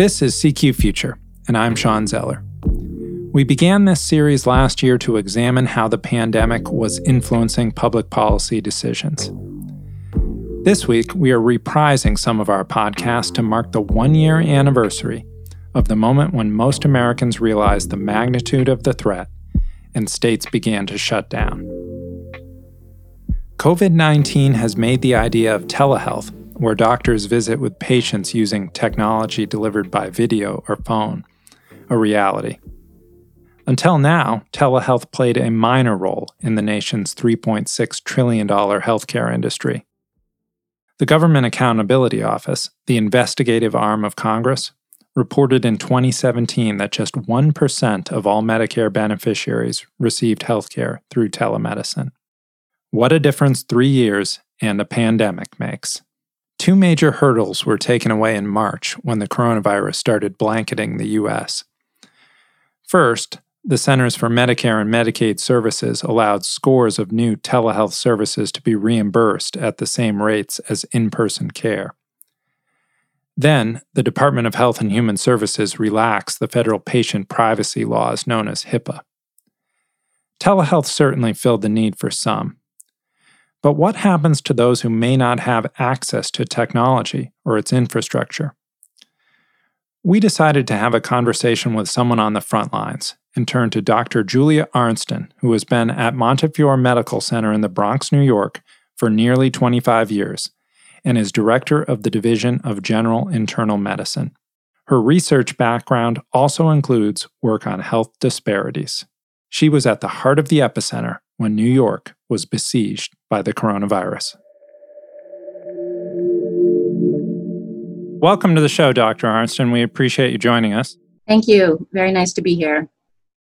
This is CQ Future, and I'm Shawn Zeller. We began this series last year to examine how the pandemic was influencing public policy decisions. This week, we are reprising some of our podcasts to mark the one year anniversary of the moment when most Americans realized the magnitude of the threat and states began to shut down. COVID 19 has made the idea of telehealth where doctors visit with patients using technology delivered by video or phone, a reality. Until now, telehealth played a minor role in the nation's $3.6 trillion healthcare industry. The Government Accountability Office, the investigative arm of Congress, reported in 2017 that just 1% of all Medicare beneficiaries received healthcare through telemedicine. What a difference three years and a pandemic makes. Two major hurdles were taken away in March when the coronavirus started blanketing the U.S. First, the Centers for Medicare and Medicaid Services allowed scores of new telehealth services to be reimbursed at the same rates as in person care. Then, the Department of Health and Human Services relaxed the federal patient privacy laws known as HIPAA. Telehealth certainly filled the need for some, but what happens to those who may not have access to technology or its infrastructure? We decided to have a conversation with someone on the front lines and turned to Dr. Julia Arnsten, who has been at Montefiore Medical Center in the Bronx, New York for nearly 25 years and is director of the Division of General Internal Medicine. Her research background also includes work on health disparities. She was at the heart of the epicenter when New York was besieged by the coronavirus. Welcome to the show, Dr. Arnsten. We appreciate you joining us. Thank you. Very nice to be here.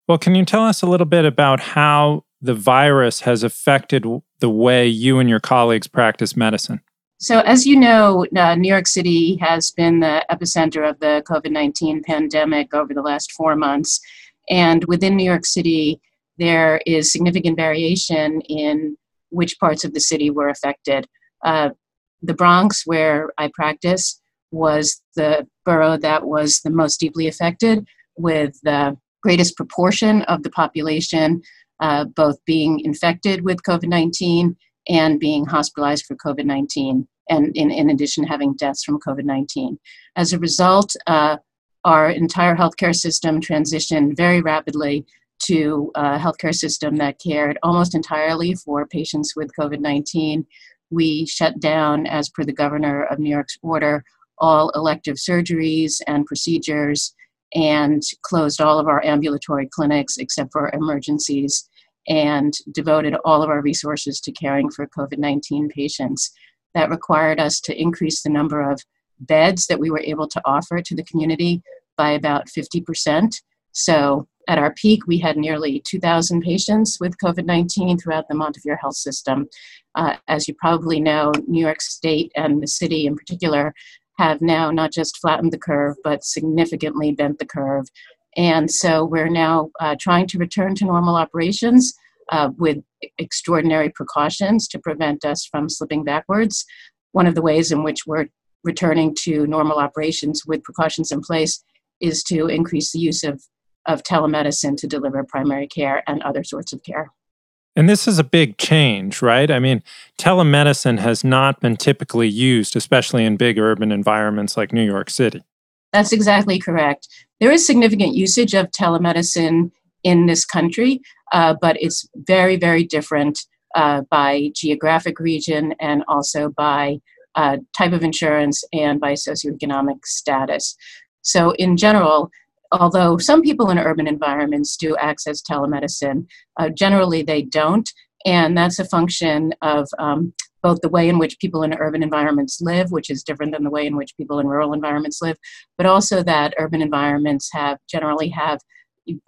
Well, can you tell us a little bit about how the virus has affected the way you and your colleagues practice medicine? So, as you know, uh, New York City has been the epicenter of the COVID 19 pandemic over the last four months. And within New York City, there is significant variation in which parts of the city were affected. Uh, the Bronx, where I practice, was the borough that was the most deeply affected, with the greatest proportion of the population uh, both being infected with COVID 19 and being hospitalized for COVID 19, and in, in addition, having deaths from COVID 19. As a result, uh, our entire healthcare system transitioned very rapidly to a healthcare system that cared almost entirely for patients with COVID 19. We shut down, as per the governor of New York's order, all elective surgeries and procedures and closed all of our ambulatory clinics except for emergencies and devoted all of our resources to caring for COVID 19 patients. That required us to increase the number of beds that we were able to offer to the community by about 50%. So at our peak, we had nearly 2,000 patients with COVID 19 throughout the Montefiore Health System. Uh, as you probably know, New York State and the city in particular have now not just flattened the curve, but significantly bent the curve. And so we're now uh, trying to return to normal operations uh, with extraordinary precautions to prevent us from slipping backwards. One of the ways in which we're returning to normal operations with precautions in place is to increase the use of of telemedicine to deliver primary care and other sorts of care. And this is a big change, right? I mean, telemedicine has not been typically used, especially in big urban environments like New York City. That's exactly correct. There is significant usage of telemedicine in this country, uh, but it's very, very different uh, by geographic region and also by uh, type of insurance and by socioeconomic status. So, in general, although some people in urban environments do access telemedicine, uh, generally they don't. And that's a function of um, both the way in which people in urban environments live, which is different than the way in which people in rural environments live, but also that urban environments have generally have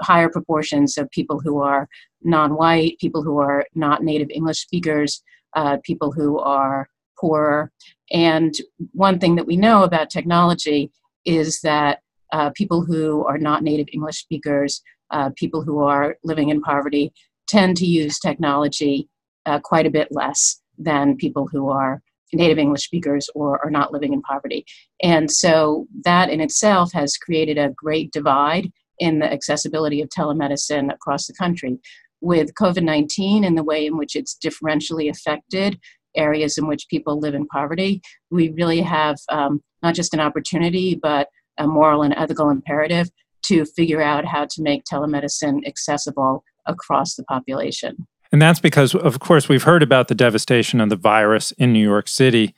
higher proportions of people who are non-white, people who are not native English speakers, uh, people who are poorer. And one thing that we know about technology is that uh, people who are not native English speakers, uh, people who are living in poverty, tend to use technology uh, quite a bit less than people who are native English speakers or are not living in poverty. And so that in itself has created a great divide in the accessibility of telemedicine across the country. With COVID 19 and the way in which it's differentially affected areas in which people live in poverty, we really have um, not just an opportunity, but a moral and ethical imperative to figure out how to make telemedicine accessible across the population. And that's because, of course, we've heard about the devastation of the virus in New York City.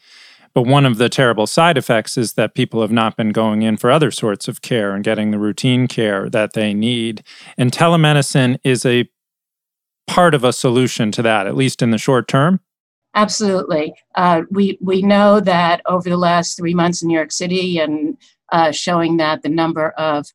But one of the terrible side effects is that people have not been going in for other sorts of care and getting the routine care that they need. And telemedicine is a part of a solution to that, at least in the short term. Absolutely. Uh, we, we know that over the last three months in New York City and uh, showing that the number of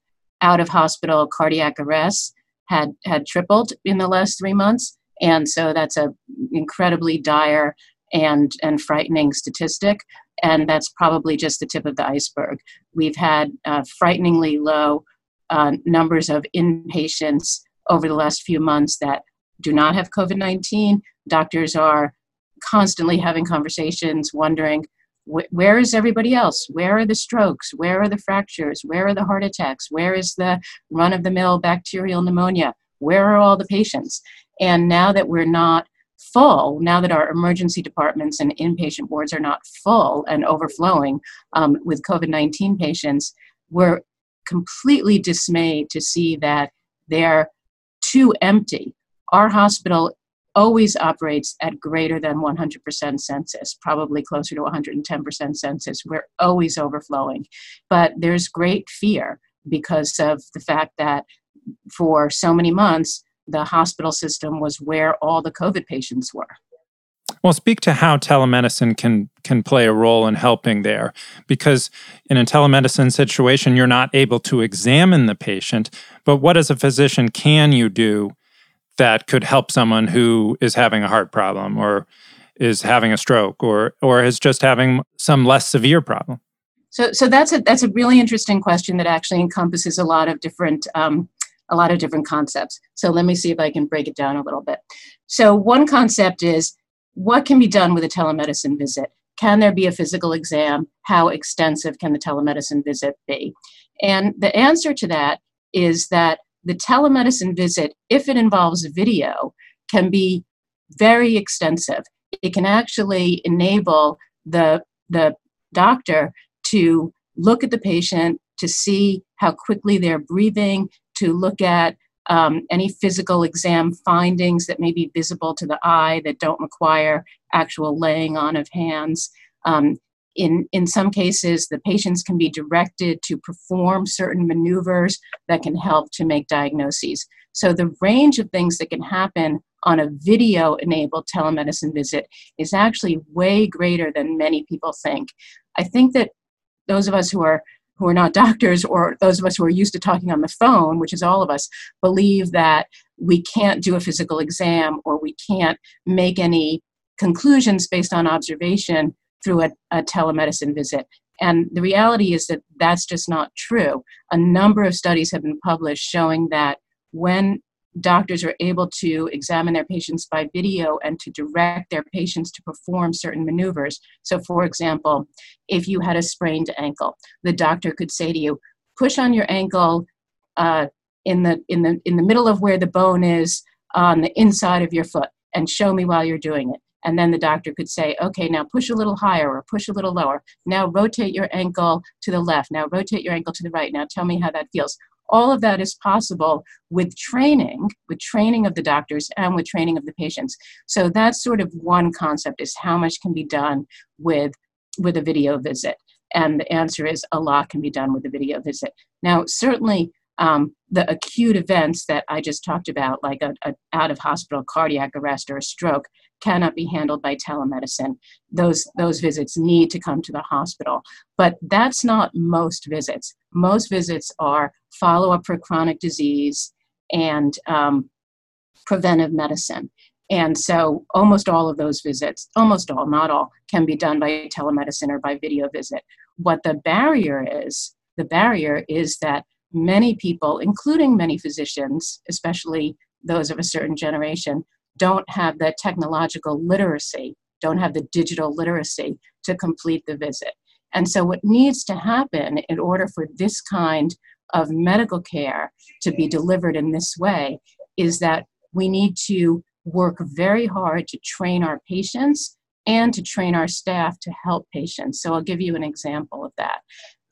out of hospital cardiac arrests had, had tripled in the last three months. And so that's a incredibly dire and, and frightening statistic. And that's probably just the tip of the iceberg. We've had uh, frighteningly low uh, numbers of inpatients over the last few months that do not have COVID 19. Doctors are constantly having conversations, wondering where is everybody else? Where are the strokes? Where are the fractures? Where are the heart attacks? Where is the run of the mill bacterial pneumonia? Where are all the patients? And now that we're not full, now that our emergency departments and inpatient wards are not full and overflowing um, with COVID 19 patients, we're completely dismayed to see that they're too empty. Our hospital always operates at greater than 100% census, probably closer to 110% census. We're always overflowing. But there's great fear because of the fact that for so many months, the hospital system was where all the COVID patients were. Well, speak to how telemedicine can can play a role in helping there, because in a telemedicine situation, you're not able to examine the patient. But what, as a physician, can you do that could help someone who is having a heart problem, or is having a stroke, or or is just having some less severe problem? So, so that's a that's a really interesting question that actually encompasses a lot of different um, a lot of different concepts. So let me see if I can break it down a little bit. So one concept is what can be done with a telemedicine visit? Can there be a physical exam? How extensive can the telemedicine visit be? And the answer to that is that the telemedicine visit, if it involves video, can be very extensive. It can actually enable the, the doctor to look at the patient to see how quickly they're breathing, to look at um, any physical exam findings that may be visible to the eye that don't require actual laying on of hands. Um, in, in some cases, the patients can be directed to perform certain maneuvers that can help to make diagnoses. So, the range of things that can happen on a video enabled telemedicine visit is actually way greater than many people think. I think that those of us who are who are not doctors or those of us who are used to talking on the phone, which is all of us, believe that we can't do a physical exam or we can't make any conclusions based on observation through a, a telemedicine visit. And the reality is that that's just not true. A number of studies have been published showing that when doctors are able to examine their patients by video and to direct their patients to perform certain maneuvers. So, for example, if you had a sprained ankle, the doctor could say to you, push on your ankle uh, in, the, in, the, in the middle of where the bone is on the inside of your foot and show me while you're doing it. And then the doctor could say, okay, now push a little higher or push a little lower. Now rotate your ankle to the left. Now rotate your ankle to the right. Now tell me how that feels all of that is possible with training with training of the doctors and with training of the patients so that's sort of one concept is how much can be done with with a video visit and the answer is a lot can be done with a video visit now certainly um, the acute events that I just talked about, like a, a out of hospital cardiac arrest or a stroke, cannot be handled by telemedicine. Those those visits need to come to the hospital, but that's not most visits. Most visits are follow up for chronic disease and um, preventive medicine. And so almost all of those visits, almost all, not all, can be done by telemedicine or by video visit. What the barrier is, the barrier is that many people, including many physicians, especially those of a certain generation, don't have the technological literacy, don't have the digital literacy to complete the visit. And so, what needs to happen in order for this kind of medical care to be delivered in this way is that we need to work very hard to train our patients and to train our staff to help patients. So, I'll give you an example of that.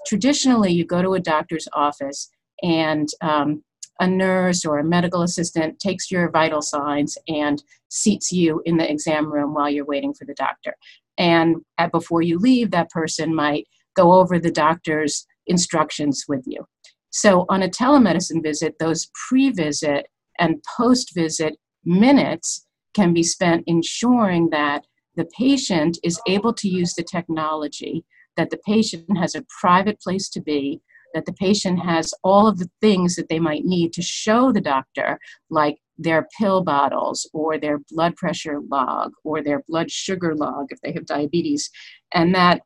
Traditionally, you go to a doctor's office and um, a nurse or a medical assistant takes your vital signs and seats you in the exam room while you're waiting for the doctor. And at, before you leave, that person might go over the doctor's instructions with you. So on a telemedicine visit, those pre visit and post visit minutes can be spent ensuring that the patient is able to use the technology, that the patient has a private place to be, that the patient has all of the things that they might need to show the doctor, like their pill bottles or their blood pressure log or their blood sugar log if they have diabetes, and that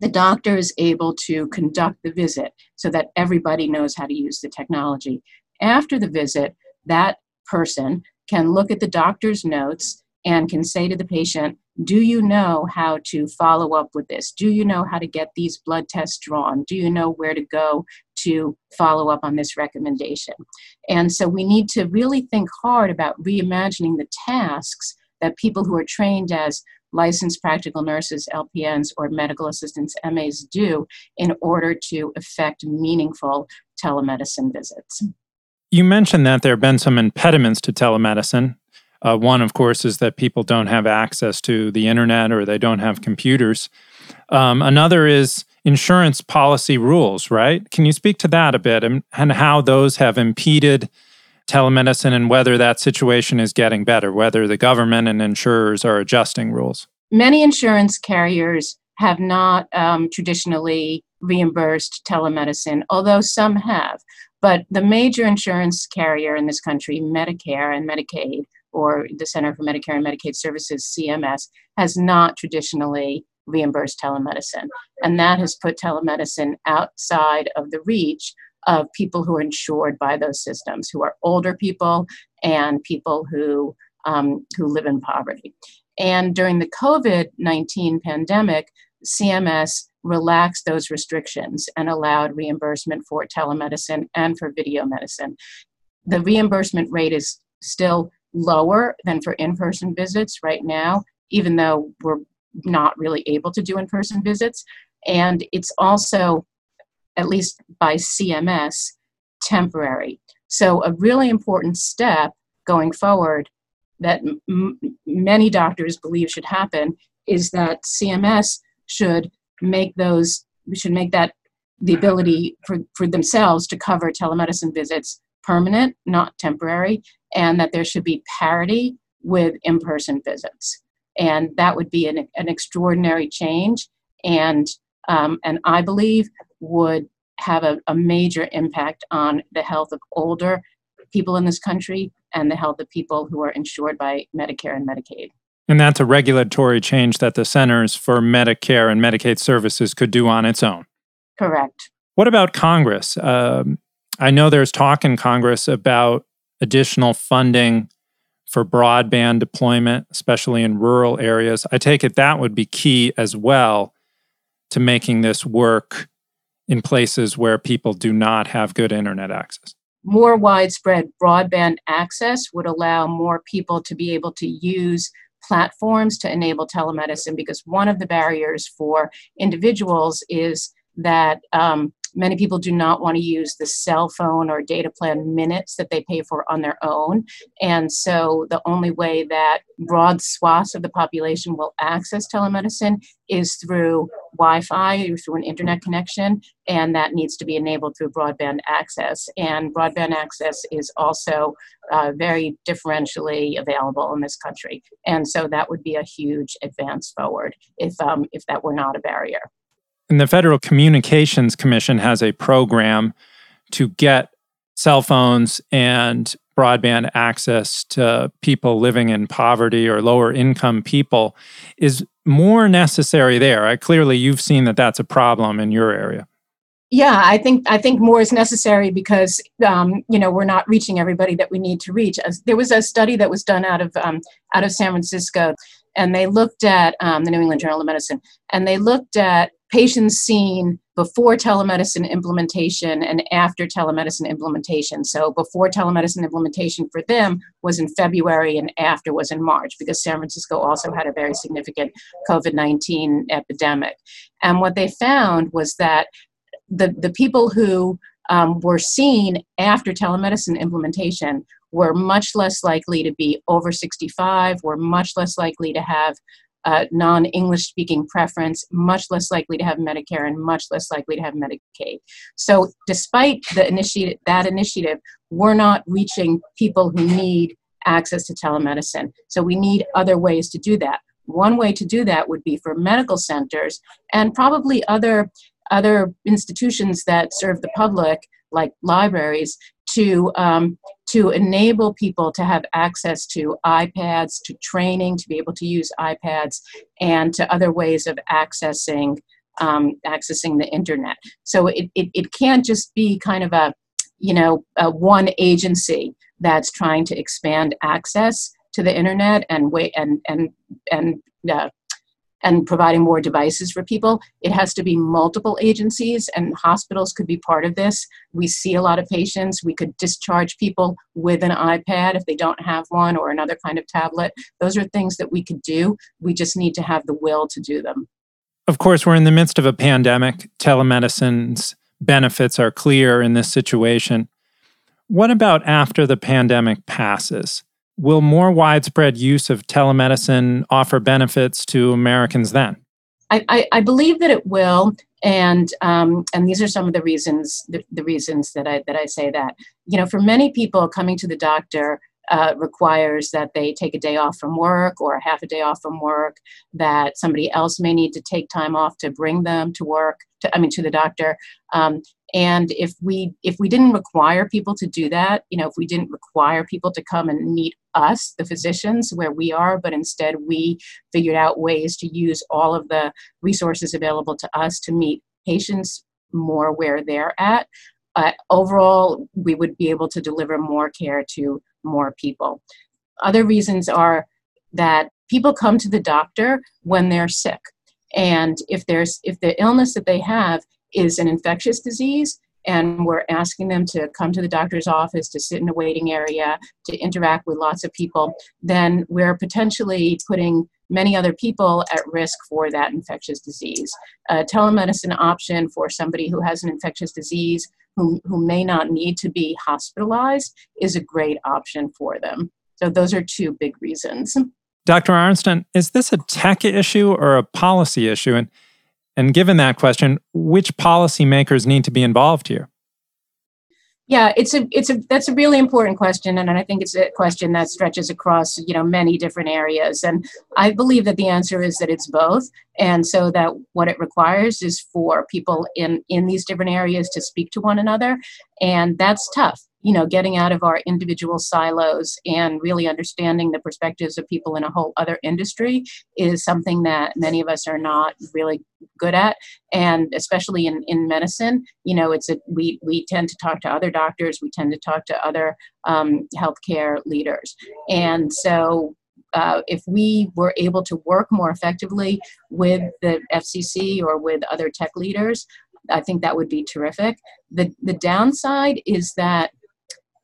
the doctor is able to conduct the visit so that everybody knows how to use the technology. After the visit, that person can look at the doctor's notes and can say to the patient, Do you know how to follow up with this? Do you know how to get these blood tests drawn? Do you know where to go to follow up on this recommendation? And so we need to really think hard about reimagining the tasks that people who are trained as licensed practical nurses, LPNs, or medical assistants, MAs, do in order to effect meaningful telemedicine visits. You mentioned that there have been some impediments to telemedicine. Uh, one, of course, is that people don't have access to the internet or they don't have computers. Um, another is insurance policy rules, right? Can you speak to that a bit and, and how those have impeded telemedicine and whether that situation is getting better, whether the government and insurers are adjusting rules? Many insurance carriers have not um, traditionally reimbursed telemedicine, although some have. But the major insurance carrier in this country, Medicare and Medicaid, or the Center for Medicare and Medicaid Services, CMS, has not traditionally reimbursed telemedicine. And that has put telemedicine outside of the reach of people who are insured by those systems, who are older people and people who, um, who live in poverty. And during the COVID 19 pandemic, CMS relaxed those restrictions and allowed reimbursement for telemedicine and for video medicine. The reimbursement rate is still lower than for in person visits right now, even though we're not really able to do in person visits. And it's also, at least by CMS, temporary. So, a really important step going forward that m- many doctors believe should happen is that CMS should make those, we should make that the ability for, for themselves to cover telemedicine visits permanent, not temporary, and that there should be parity with in person visits. And that would be an, an extraordinary change, and, um, and I believe would have a, a major impact on the health of older people in this country and the health of people who are insured by Medicare and Medicaid. And that's a regulatory change that the Centers for Medicare and Medicaid Services could do on its own. Correct. What about Congress? Um, I know there's talk in Congress about additional funding for broadband deployment, especially in rural areas. I take it that would be key as well to making this work in places where people do not have good internet access. More widespread broadband access would allow more people to be able to use platforms to enable telemedicine because one of the barriers for individuals is that um, many people do not want to use the cell phone or data plan minutes that they pay for on their own. And so the only way that broad swaths of the population will access telemedicine is through Wi Fi through an internet connection, and that needs to be enabled through broadband access. And broadband access is also uh, very differentially available in this country. And so that would be a huge advance forward if, um, if that were not a barrier. And the Federal Communications Commission has a program to get cell phones and broadband access to people living in poverty or lower income people is more necessary there. I, clearly, you've seen that that's a problem in your area. Yeah, I think I think more is necessary because um, you know we're not reaching everybody that we need to reach. There was a study that was done out of um, out of San Francisco, and they looked at um, the New England Journal of Medicine, and they looked at patients seen before telemedicine implementation and after telemedicine implementation. So before telemedicine implementation for them was in February and after was in March because San Francisco also had a very significant COVID 19 epidemic. And what they found was that the, the people who um, were seen after telemedicine implementation were much less likely to be over 65, were much less likely to have uh, non English speaking preference, much less likely to have Medicare and much less likely to have Medicaid. So, despite the that initiative, we're not reaching people who need access to telemedicine. So, we need other ways to do that. One way to do that would be for medical centers and probably other other institutions that serve the public, like libraries, to um, to enable people to have access to iPads, to training, to be able to use iPads, and to other ways of accessing um, accessing the internet. So it, it, it can't just be kind of a you know a one agency that's trying to expand access to the internet and wait and and and uh, and providing more devices for people. It has to be multiple agencies, and hospitals could be part of this. We see a lot of patients. We could discharge people with an iPad if they don't have one or another kind of tablet. Those are things that we could do. We just need to have the will to do them. Of course, we're in the midst of a pandemic. Telemedicine's benefits are clear in this situation. What about after the pandemic passes? Will more widespread use of telemedicine offer benefits to Americans then? I, I, I believe that it will, and um, and these are some of the reasons the, the reasons that I that I say that. You know, for many people, coming to the doctor uh, requires that they take a day off from work or half a day off from work, that somebody else may need to take time off to bring them to work, to, I mean, to the doctor. Um, and if we if we didn't require people to do that you know if we didn't require people to come and meet us the physicians where we are but instead we figured out ways to use all of the resources available to us to meet patients more where they're at uh, overall we would be able to deliver more care to more people. Other reasons are that people come to the doctor when they're sick. And if there's if the illness that they have is an infectious disease and we're asking them to come to the doctor's office to sit in a waiting area to interact with lots of people then we're potentially putting many other people at risk for that infectious disease. A telemedicine option for somebody who has an infectious disease who, who may not need to be hospitalized is a great option for them. So those are two big reasons. Dr arnsten is this a tech issue or a policy issue? And and given that question, which policymakers need to be involved here? Yeah, it's a it's a that's a really important question, and I think it's a question that stretches across you know many different areas. And I believe that the answer is that it's both, and so that what it requires is for people in in these different areas to speak to one another, and that's tough you know getting out of our individual silos and really understanding the perspectives of people in a whole other industry is something that many of us are not really good at. And especially in, in medicine you know it's a we we tend to talk to other doctors. We tend to talk to other um, healthcare leaders. And so uh, if we were able to work more effectively with the FCC or with other tech leaders, I think that would be terrific. The, the downside is that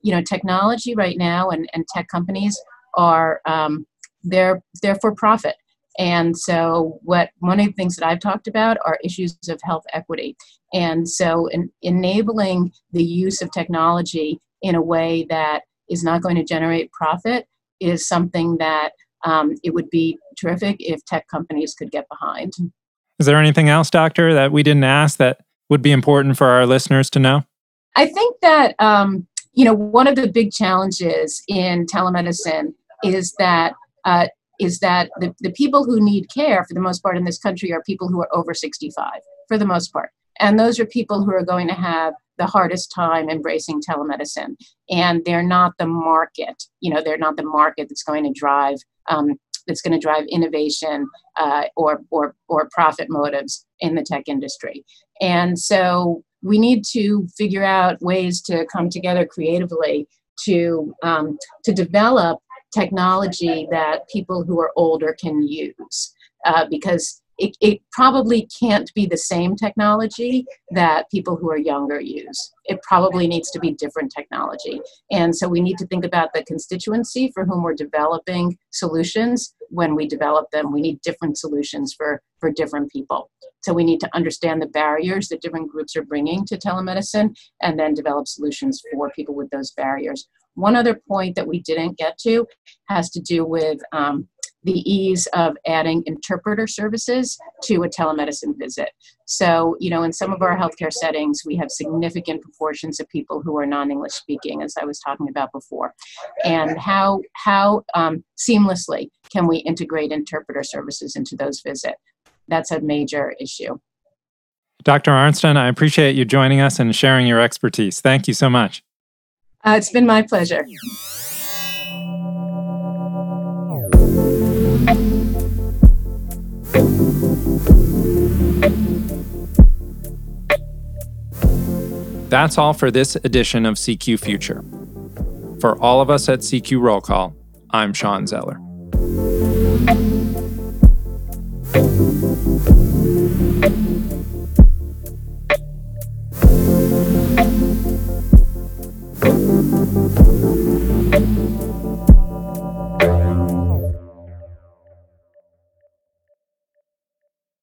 you know technology right now and, and tech companies are um, they're they're for profit And so, what one of the things that I've talked about are issues of health equity. And so, in, enabling the use of technology in a way that is not going to generate profit is something that um, it would be terrific if tech companies could get behind. Is there anything else, Doctor, that we didn't ask that would be important for our listeners to know? I think that um, you know one of the big challenges in telemedicine is that uh, is that the, the people who need care for the most part in this country are people who are over 65 for the most part. And those are people who are going to have the hardest time embracing telemedicine. And they're not the market you know they're not the market that's going to drive um, that's going to drive innovation uh, or, or, or profit motives in the tech industry. And so we need to figure out ways to come together creatively to, um, to develop technology that people who are older can use. Uh, because it, it probably can't be the same technology that people who are younger use. It probably needs to be different technology. And so we need to think about the constituency for whom we're developing solutions. When we develop them, we need different solutions for, for different people. So we need to understand the barriers that different groups are bringing to telemedicine and then develop solutions for people with those barriers. One other point that we didn't get to has to do with um, the ease of adding interpreter services to a telemedicine visit. So, you know, in some of our healthcare settings, we have significant proportions of people who are non-English speaking, as I was talking about before. And how how um, seamlessly can we integrate interpreter services into those visits? That's a major issue. Dr. Arnsten, I appreciate you joining us and sharing your expertise. Thank you so much. Uh, it's been my pleasure. That's all for this edition of CQ Future. For all of us at CQ Roll Call, I'm Shawn Zeller.